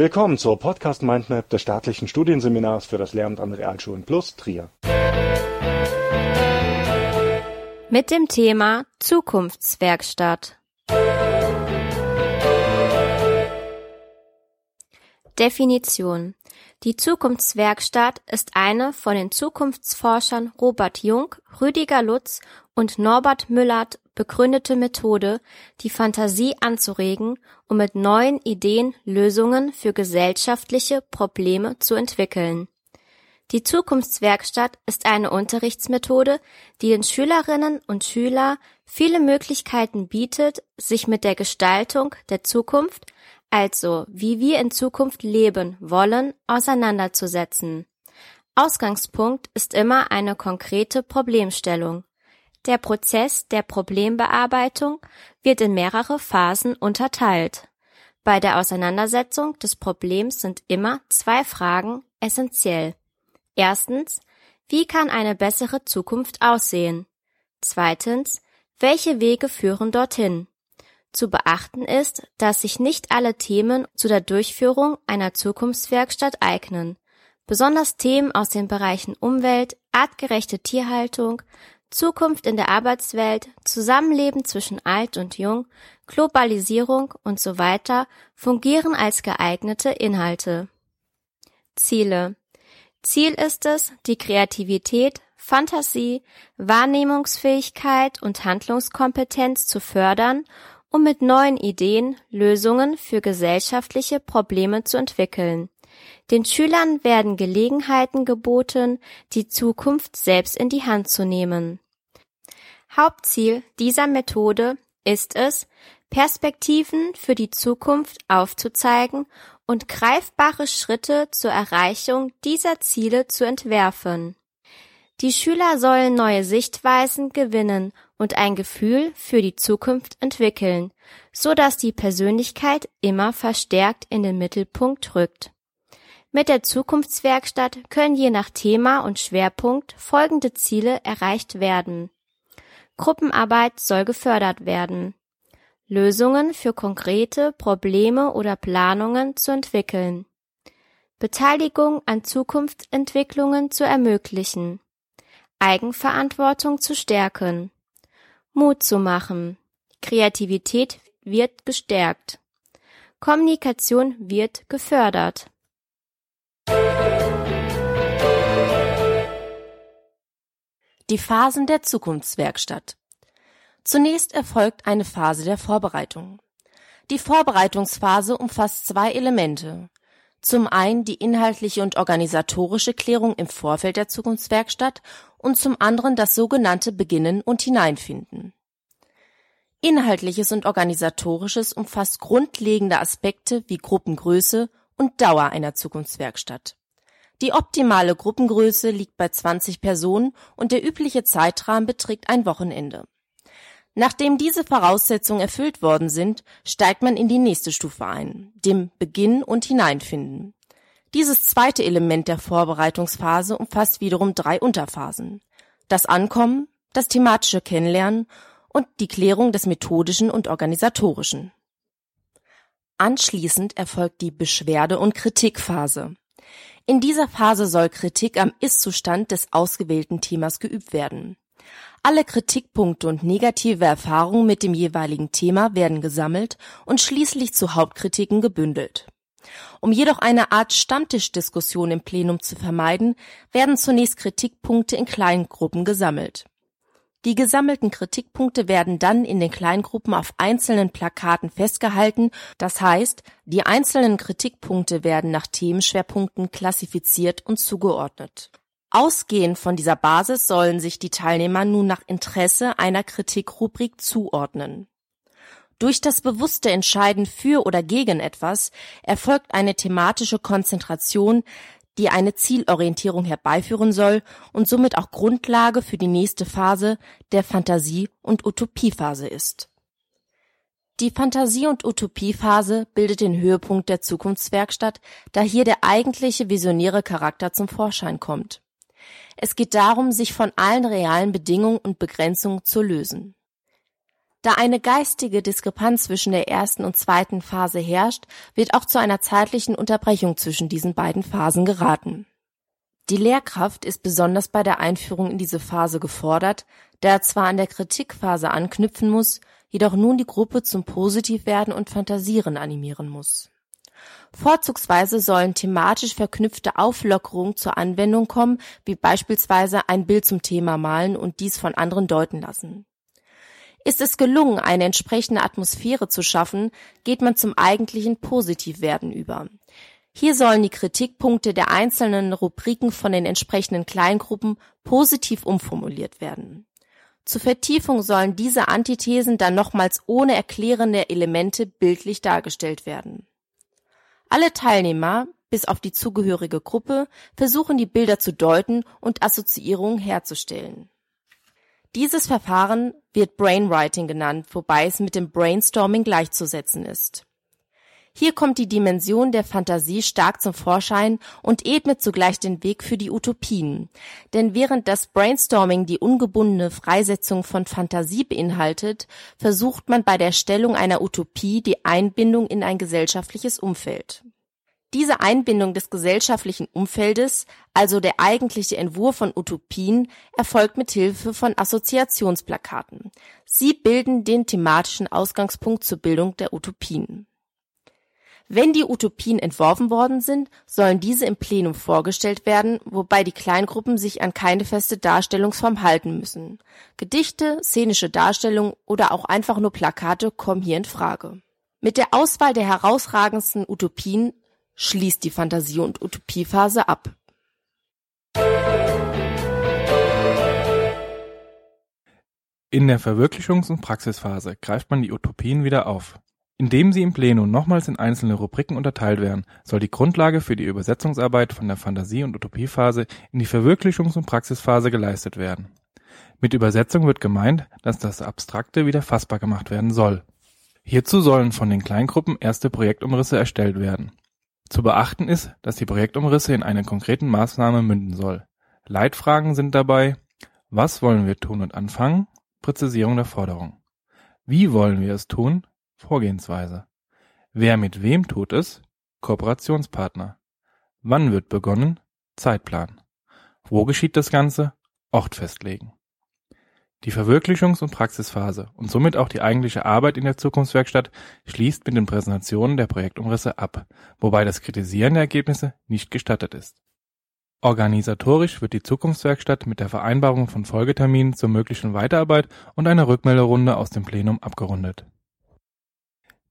Willkommen zur Podcast Mindmap des staatlichen Studienseminars für das Lehramt an Realschulen Plus Trier. Mit dem Thema Zukunftswerkstatt. Definition Die Zukunftswerkstatt ist eine von den Zukunftsforschern Robert Jung, Rüdiger Lutz und Norbert Müllert begründete Methode, die Fantasie anzuregen, um mit neuen Ideen Lösungen für gesellschaftliche Probleme zu entwickeln. Die Zukunftswerkstatt ist eine Unterrichtsmethode, die den Schülerinnen und Schüler viele Möglichkeiten bietet, sich mit der Gestaltung der Zukunft, also wie wir in Zukunft leben wollen, auseinanderzusetzen. Ausgangspunkt ist immer eine konkrete Problemstellung. Der Prozess der Problembearbeitung wird in mehrere Phasen unterteilt. Bei der Auseinandersetzung des Problems sind immer zwei Fragen essentiell. Erstens, wie kann eine bessere Zukunft aussehen? Zweitens, welche Wege führen dorthin? Zu beachten ist, dass sich nicht alle Themen zu der Durchführung einer Zukunftswerkstatt eignen. Besonders Themen aus den Bereichen Umwelt, artgerechte Tierhaltung, Zukunft in der Arbeitswelt, Zusammenleben zwischen alt und jung, Globalisierung und so weiter fungieren als geeignete Inhalte. Ziele Ziel ist es, die Kreativität, Fantasie, Wahrnehmungsfähigkeit und Handlungskompetenz zu fördern, um mit neuen Ideen Lösungen für gesellschaftliche Probleme zu entwickeln. Den Schülern werden Gelegenheiten geboten, die Zukunft selbst in die Hand zu nehmen. Hauptziel dieser Methode ist es, Perspektiven für die Zukunft aufzuzeigen und greifbare Schritte zur Erreichung dieser Ziele zu entwerfen. Die Schüler sollen neue Sichtweisen gewinnen und ein Gefühl für die Zukunft entwickeln, so dass die Persönlichkeit immer verstärkt in den Mittelpunkt rückt. Mit der Zukunftswerkstatt können je nach Thema und Schwerpunkt folgende Ziele erreicht werden. Gruppenarbeit soll gefördert werden. Lösungen für konkrete Probleme oder Planungen zu entwickeln. Beteiligung an Zukunftsentwicklungen zu ermöglichen. Eigenverantwortung zu stärken. Mut zu machen. Kreativität wird gestärkt. Kommunikation wird gefördert. Die Phasen der Zukunftswerkstatt. Zunächst erfolgt eine Phase der Vorbereitung. Die Vorbereitungsphase umfasst zwei Elemente. Zum einen die inhaltliche und organisatorische Klärung im Vorfeld der Zukunftswerkstatt und zum anderen das sogenannte Beginnen und Hineinfinden. Inhaltliches und organisatorisches umfasst grundlegende Aspekte wie Gruppengröße und Dauer einer Zukunftswerkstatt. Die optimale Gruppengröße liegt bei 20 Personen und der übliche Zeitrahmen beträgt ein Wochenende. Nachdem diese Voraussetzungen erfüllt worden sind, steigt man in die nächste Stufe ein, dem Beginn und Hineinfinden. Dieses zweite Element der Vorbereitungsphase umfasst wiederum drei Unterphasen. Das Ankommen, das thematische Kennenlernen und die Klärung des methodischen und organisatorischen. Anschließend erfolgt die Beschwerde- und Kritikphase. In dieser Phase soll Kritik am Ist-Zustand des ausgewählten Themas geübt werden. Alle Kritikpunkte und negative Erfahrungen mit dem jeweiligen Thema werden gesammelt und schließlich zu Hauptkritiken gebündelt. Um jedoch eine Art Stammtischdiskussion im Plenum zu vermeiden, werden zunächst Kritikpunkte in kleinen Gruppen gesammelt. Die gesammelten Kritikpunkte werden dann in den Kleingruppen auf einzelnen Plakaten festgehalten, das heißt, die einzelnen Kritikpunkte werden nach Themenschwerpunkten klassifiziert und zugeordnet. Ausgehend von dieser Basis sollen sich die Teilnehmer nun nach Interesse einer Kritikrubrik zuordnen. Durch das bewusste Entscheiden für oder gegen etwas erfolgt eine thematische Konzentration, die eine Zielorientierung herbeiführen soll und somit auch Grundlage für die nächste Phase der Fantasie- und Utopiephase ist. Die Fantasie- und Utopiephase bildet den Höhepunkt der Zukunftswerkstatt, da hier der eigentliche visionäre Charakter zum Vorschein kommt. Es geht darum, sich von allen realen Bedingungen und Begrenzungen zu lösen. Da eine geistige Diskrepanz zwischen der ersten und zweiten Phase herrscht, wird auch zu einer zeitlichen Unterbrechung zwischen diesen beiden Phasen geraten. Die Lehrkraft ist besonders bei der Einführung in diese Phase gefordert, da er zwar an der Kritikphase anknüpfen muss, jedoch nun die Gruppe zum Positivwerden und Fantasieren animieren muss. Vorzugsweise sollen thematisch verknüpfte Auflockerungen zur Anwendung kommen, wie beispielsweise ein Bild zum Thema malen und dies von anderen deuten lassen. Ist es gelungen, eine entsprechende Atmosphäre zu schaffen, geht man zum eigentlichen Positivwerden über. Hier sollen die Kritikpunkte der einzelnen Rubriken von den entsprechenden Kleingruppen positiv umformuliert werden. Zur Vertiefung sollen diese Antithesen dann nochmals ohne erklärende Elemente bildlich dargestellt werden. Alle Teilnehmer, bis auf die zugehörige Gruppe, versuchen die Bilder zu deuten und Assoziierungen herzustellen. Dieses Verfahren wird Brainwriting genannt, wobei es mit dem Brainstorming gleichzusetzen ist. Hier kommt die Dimension der Fantasie stark zum Vorschein und ebnet zugleich den Weg für die Utopien. Denn während das Brainstorming die ungebundene Freisetzung von Fantasie beinhaltet, versucht man bei der Stellung einer Utopie die Einbindung in ein gesellschaftliches Umfeld. Diese Einbindung des gesellschaftlichen Umfeldes, also der eigentliche Entwurf von Utopien, erfolgt mit Hilfe von Assoziationsplakaten. Sie bilden den thematischen Ausgangspunkt zur Bildung der Utopien. Wenn die Utopien entworfen worden sind, sollen diese im Plenum vorgestellt werden, wobei die Kleingruppen sich an keine feste Darstellungsform halten müssen. Gedichte, szenische Darstellungen oder auch einfach nur Plakate kommen hier in Frage. Mit der Auswahl der herausragendsten Utopien schließt die Fantasie- und Utopiephase ab. In der Verwirklichungs- und Praxisphase greift man die Utopien wieder auf. Indem sie im Plenum nochmals in einzelne Rubriken unterteilt werden, soll die Grundlage für die Übersetzungsarbeit von der Fantasie- und Utopiephase in die Verwirklichungs- und Praxisphase geleistet werden. Mit Übersetzung wird gemeint, dass das Abstrakte wieder fassbar gemacht werden soll. Hierzu sollen von den Kleingruppen erste Projektumrisse erstellt werden. Zu beachten ist, dass die Projektumrisse in eine konkreten Maßnahme münden soll. Leitfragen sind dabei: Was wollen wir tun und anfangen? Präzisierung der Forderung. Wie wollen wir es tun? Vorgehensweise. Wer mit wem tut es? Kooperationspartner. Wann wird begonnen? Zeitplan. Wo geschieht das Ganze? Ort festlegen. Die Verwirklichungs- und Praxisphase und somit auch die eigentliche Arbeit in der Zukunftswerkstatt schließt mit den Präsentationen der Projektumrisse ab, wobei das Kritisieren der Ergebnisse nicht gestattet ist. Organisatorisch wird die Zukunftswerkstatt mit der Vereinbarung von Folgeterminen zur möglichen Weiterarbeit und einer Rückmelderunde aus dem Plenum abgerundet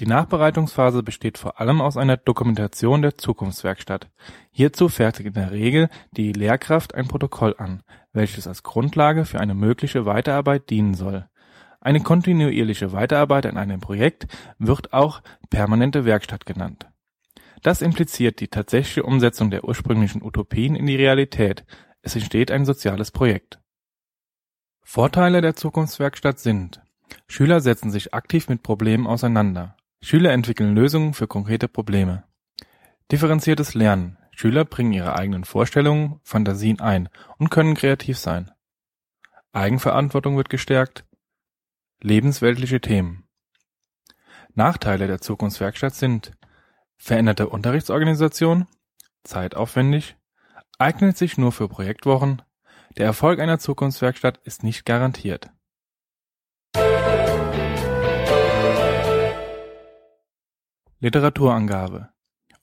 die Nachbereitungsphase besteht vor allem aus einer Dokumentation der Zukunftswerkstatt. Hierzu fertigt in der Regel die Lehrkraft ein Protokoll an, welches als Grundlage für eine mögliche Weiterarbeit dienen soll. Eine kontinuierliche Weiterarbeit an einem Projekt wird auch permanente Werkstatt genannt. Das impliziert die tatsächliche Umsetzung der ursprünglichen Utopien in die Realität, es entsteht ein soziales Projekt. Vorteile der Zukunftswerkstatt sind Schüler setzen sich aktiv mit Problemen auseinander Schüler entwickeln Lösungen für konkrete Probleme. Differenziertes Lernen: Schüler bringen ihre eigenen Vorstellungen, Fantasien ein und können kreativ sein. Eigenverantwortung wird gestärkt. Lebensweltliche Themen. Nachteile der Zukunftswerkstatt sind veränderte Unterrichtsorganisation, zeitaufwendig, eignet sich nur für Projektwochen, der Erfolg einer Zukunftswerkstatt ist nicht garantiert Literaturangabe: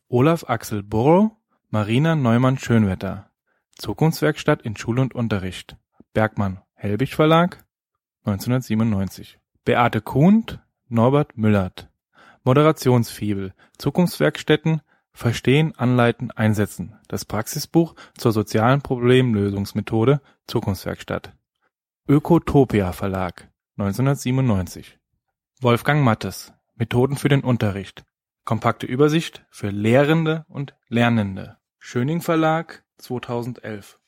Olaf Axel Burrow, Marina Neumann-Schönwetter: Zukunftswerkstatt in Schule und Unterricht. Bergmann Helbig Verlag, 1997. Beate Kuhnt, Norbert Müllert: Moderationsfibel: Zukunftswerkstätten Verstehen, Anleiten, Einsetzen. Das Praxisbuch zur sozialen Problemlösungsmethode Zukunftswerkstatt. Ökotopia Verlag, 1997. Wolfgang Mattes: Methoden für den Unterricht Kompakte Übersicht für Lehrende und Lernende. Schöning Verlag, 2011.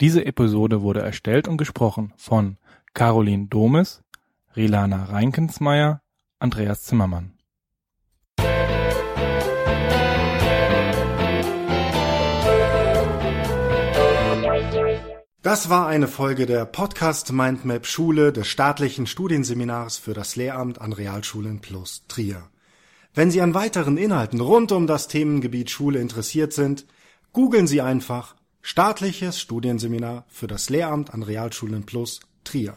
Diese Episode wurde erstellt und gesprochen von Caroline Domes, Rilana Reinkensmeier, Andreas Zimmermann Das war eine Folge der Podcast Mindmap Schule des staatlichen Studienseminars für das Lehramt an Realschulen plus Trier. Wenn Sie an weiteren Inhalten rund um das Themengebiet Schule interessiert sind, googeln Sie einfach Staatliches Studienseminar für das Lehramt an Realschulen plus Trier.